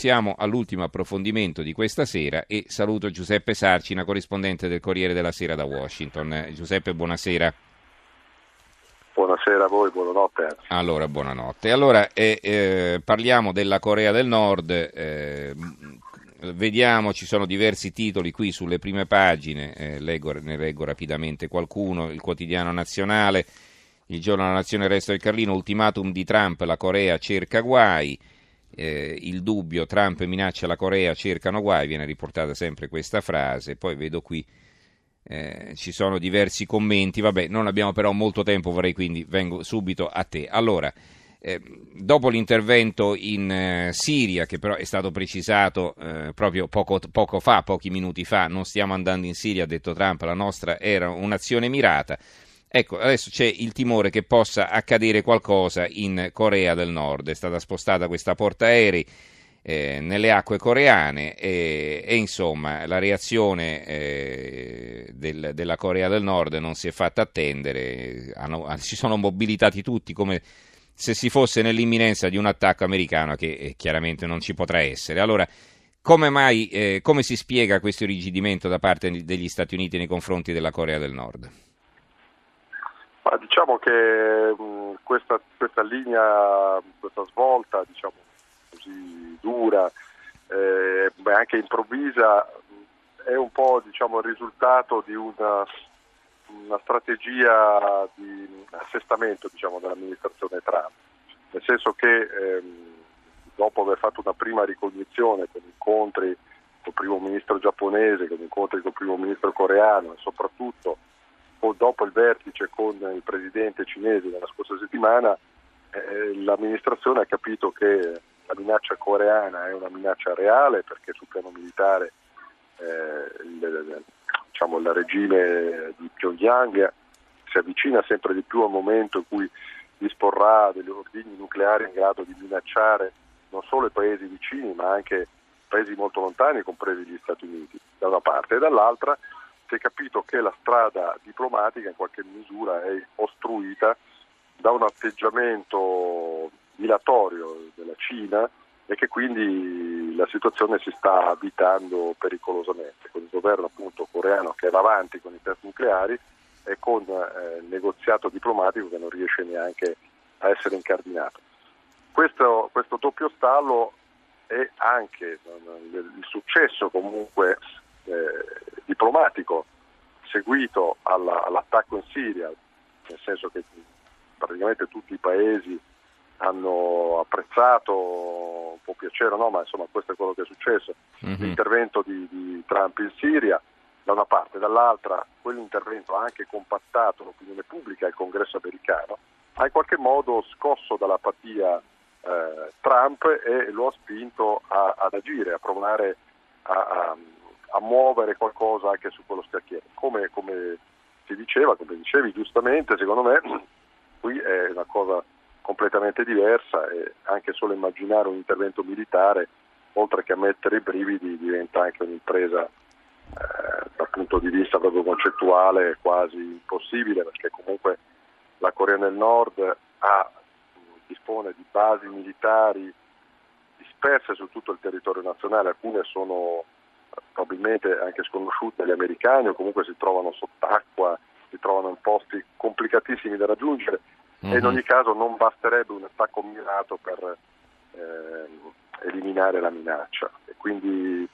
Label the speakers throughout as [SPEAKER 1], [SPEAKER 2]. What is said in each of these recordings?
[SPEAKER 1] siamo all'ultimo approfondimento di questa sera e saluto Giuseppe Sarcina, corrispondente del Corriere della Sera da Washington. Giuseppe, buonasera.
[SPEAKER 2] Buonasera a voi, buonanotte.
[SPEAKER 1] Allora, buonanotte. Allora, eh, eh, parliamo della Corea del Nord. Eh, vediamo, ci sono diversi titoli qui sulle prime pagine, eh, leggo, ne leggo rapidamente qualcuno. Il quotidiano nazionale, il giorno della nazione, il resto del Carlino, ultimatum di Trump, la Corea cerca guai. Eh, il dubbio, Trump minaccia la Corea, cercano guai, viene riportata sempre questa frase. Poi vedo qui eh, ci sono diversi commenti, vabbè, non abbiamo però molto tempo, vorrei quindi vengo subito a te. Allora, eh, dopo l'intervento in eh, Siria, che però è stato precisato eh, proprio poco, poco, fa, pochi minuti fa, non stiamo andando in Siria, ha detto Trump, la nostra era un'azione mirata. Ecco, adesso c'è il timore che possa accadere qualcosa in Corea del Nord, è stata spostata questa portaerei eh, nelle acque coreane e, e, insomma la reazione eh, del, della Corea del Nord non si è fatta attendere, hanno, si sono mobilitati tutti come se si fosse nell'imminenza di un attacco americano che eh, chiaramente non ci potrà essere. Allora, come mai, eh, come si spiega questo irrigidimento da parte degli Stati Uniti nei confronti della Corea del Nord?
[SPEAKER 2] Ma diciamo che mh, questa, questa linea, questa svolta, diciamo, così dura, eh, anche improvvisa, è un po' diciamo, il risultato di una, una strategia di assestamento diciamo, dell'amministrazione Trump, nel senso che ehm, dopo aver fatto una prima ricognizione con incontri con il primo ministro giapponese, con incontri con il primo ministro coreano e soprattutto dopo il vertice con il presidente cinese della scorsa settimana, eh, l'amministrazione ha capito che la minaccia coreana è una minaccia reale perché sul piano militare eh, il, diciamo, il regime di Pyongyang si avvicina sempre di più al momento in cui disporrà degli ordini nucleari in grado di minacciare non solo i paesi vicini ma anche paesi molto lontani, compresi gli Stati Uniti, da una parte, e dall'altra si è capito che la strada diplomatica in qualche misura è ostruita da un atteggiamento dilatorio della Cina e che quindi la situazione si sta abitando pericolosamente con il governo appunto coreano che va avanti con i test nucleari e con eh, il negoziato diplomatico che non riesce neanche a essere incardinato. Questo, questo doppio stallo è anche il successo comunque eh, diplomatico seguito alla, all'attacco in Siria, nel senso che praticamente tutti i paesi hanno apprezzato, può piacere o no, ma insomma questo è quello che è successo, mm-hmm. l'intervento di, di, Trump in Siria da una parte, dall'altra quell'intervento ha anche compattato l'opinione pubblica e il congresso americano, ha in qualche modo scosso dall'apatia eh, Trump e lo ha spinto a, ad agire, a provare a, a, a, muovere qualcosa anche su quello scacchiere. Come, come si diceva, come dicevi giustamente, secondo me qui è una cosa completamente diversa e anche solo immaginare un intervento militare, oltre che a mettere i brividi, diventa anche un'impresa eh, dal punto di vista proprio concettuale quasi impossibile, perché comunque la Corea del Nord ha, dispone di basi militari disperse su tutto il territorio nazionale, alcune sono probabilmente anche sconosciute agli americani o comunque si trovano sott'acqua, si trovano in posti complicatissimi da raggiungere mm-hmm. e in mhm. ogni caso non basterebbe un attacco mirato per eh, eliminare la minaccia. E quindi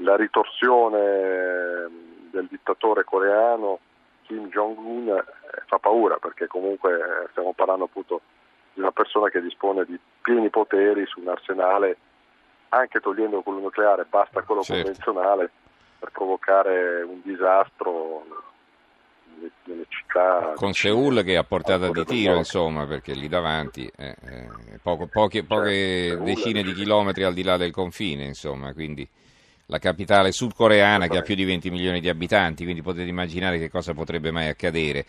[SPEAKER 2] la ritorsione ehm, del dittatore coreano Kim Jong-un eh, fa paura perché comunque eh, stiamo parlando appunto di una persona che dispone di pieni poteri su un arsenale anche togliendo quello nucleare, basta quello certo. convenzionale per provocare un disastro nelle città.
[SPEAKER 1] Con Seoul che è a portata di tiro, insomma, perché lì davanti, eh, eh, poco, poche, poche certo, decine di chilometri al di là del confine, insomma, quindi la capitale sudcoreana che ha più di 20 milioni di abitanti, quindi potete immaginare che cosa potrebbe mai accadere.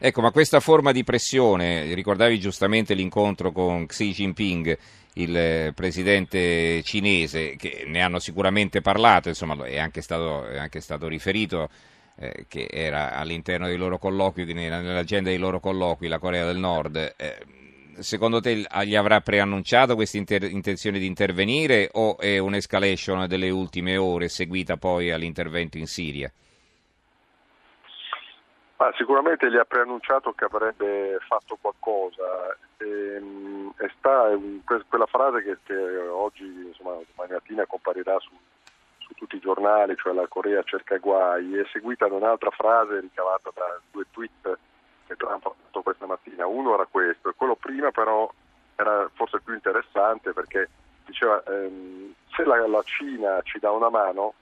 [SPEAKER 1] Ecco, ma questa forma di pressione, ricordavi giustamente l'incontro con Xi Jinping, il presidente cinese, che ne hanno sicuramente parlato, insomma, è anche stato, è anche stato riferito eh, che era all'interno dei loro colloqui, nell'agenda dei loro colloqui, la Corea del Nord, eh, secondo te gli avrà preannunciato questa inter- intenzione di intervenire o è un'escalation delle ultime ore seguita poi all'intervento in Siria?
[SPEAKER 2] Ma sicuramente gli ha preannunciato che avrebbe fatto qualcosa e, ehm, e sta in quella frase che, che oggi, insomma, domani mattina comparirà su, su, tutti i giornali, cioè la Corea cerca guai, è seguita da un'altra frase ricavata da due tweet che Trump ha fatto questa mattina. Uno era questo e quello prima però era forse più interessante perché diceva ehm, se la, la Cina ci dà una mano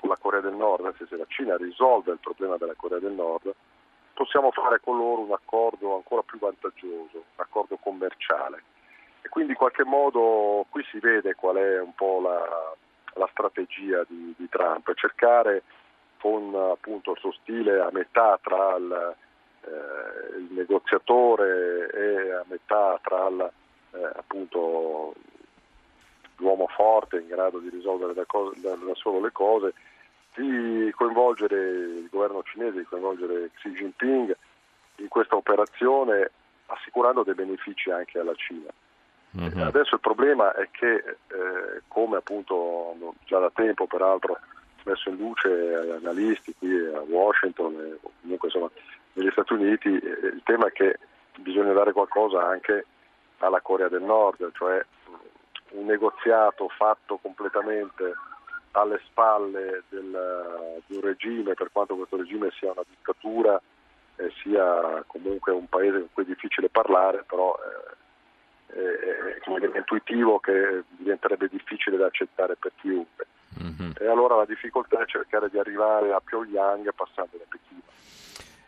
[SPEAKER 2] con la Corea del Nord, anzi se la Cina risolve il problema della Corea del Nord, possiamo fare con loro un accordo ancora più vantaggioso, un accordo commerciale. E quindi in qualche modo qui si vede qual è un po' la, la strategia di, di, Trump, cercare con appunto il suo stile a metà tra il, eh, il negoziatore e a metà tra il, eh, appunto l'uomo forte in grado di risolvere da, cose, da, da solo le cose di coinvolgere il governo cinese, di coinvolgere Xi Jinping in questa operazione assicurando dei benefici anche alla Cina. Mm-hmm. Adesso il problema è che, eh, come appunto già da tempo peraltro messo in luce analisti qui a Washington e comunque insomma negli Stati Uniti, eh, il tema è che bisogna dare qualcosa anche alla Corea del Nord, cioè un negoziato fatto completamente alle spalle del, di un regime, per quanto questo regime sia una dittatura e sia comunque un paese con cui è difficile parlare, però eh, è, è, è, intuitivo che diventerebbe difficile da accettare per chiunque. Mm-hmm. E allora la difficoltà è cercare di arrivare a Pyongyang passando da Pechino.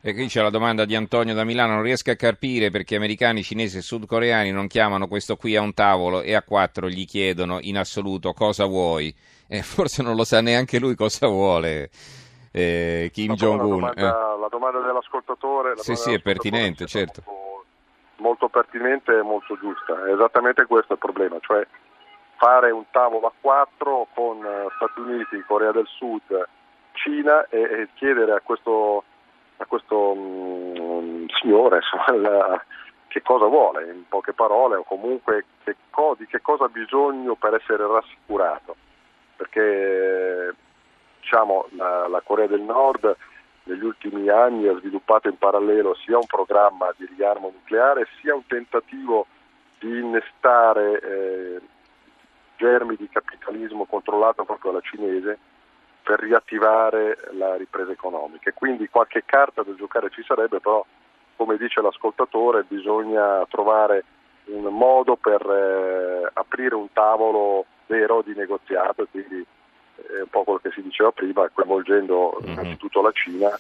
[SPEAKER 1] E qui c'è la domanda di Antonio da Milano, non riesco a capire perché americani, cinesi e sudcoreani non chiamano questo qui a un tavolo e a quattro gli chiedono in assoluto cosa vuoi. E forse non lo sa neanche lui cosa vuole eh, Kim Jong-un.
[SPEAKER 2] La domanda, eh. la domanda dell'ascoltatore la
[SPEAKER 1] sì,
[SPEAKER 2] domanda
[SPEAKER 1] sì, è pertinente, certo.
[SPEAKER 2] Molto, molto pertinente e molto giusta. È esattamente questo il problema, cioè fare un tavolo a quattro con uh, Stati Uniti, Corea del Sud, Cina e, e chiedere a questo a questo um, signore insomma, che cosa vuole, in poche parole, o comunque che co- di che cosa ha bisogno per essere rassicurato. Perché diciamo, la, la Corea del Nord negli ultimi anni ha sviluppato in parallelo sia un programma di riarmo nucleare sia un tentativo di innestare eh, germi di capitalismo controllato proprio alla cinese per riattivare la ripresa economica. Quindi qualche carta da giocare ci sarebbe, però come dice l'ascoltatore bisogna trovare un modo per eh, aprire un tavolo vero di negoziato quindi è un po' quello che si diceva prima, coinvolgendo innanzitutto la Cina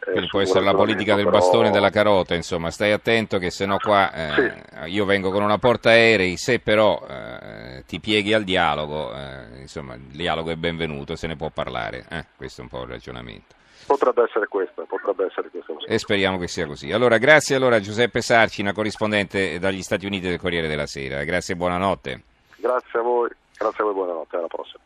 [SPEAKER 1] quindi può essere la politica del bastone e della carota, insomma, stai attento che se no qua eh, sì. io vengo con una portaerei, se però eh, ti pieghi al dialogo, eh, insomma, il dialogo è benvenuto, se ne può parlare, eh, questo è un po' il ragionamento.
[SPEAKER 2] Potrebbe essere questo, potrebbe essere questo.
[SPEAKER 1] E speriamo che sia così. Allora, grazie allora a Giuseppe Sarcina, corrispondente dagli Stati Uniti del Corriere della Sera, grazie e buonanotte.
[SPEAKER 2] Grazie a voi, grazie a voi, buonanotte, alla prossima.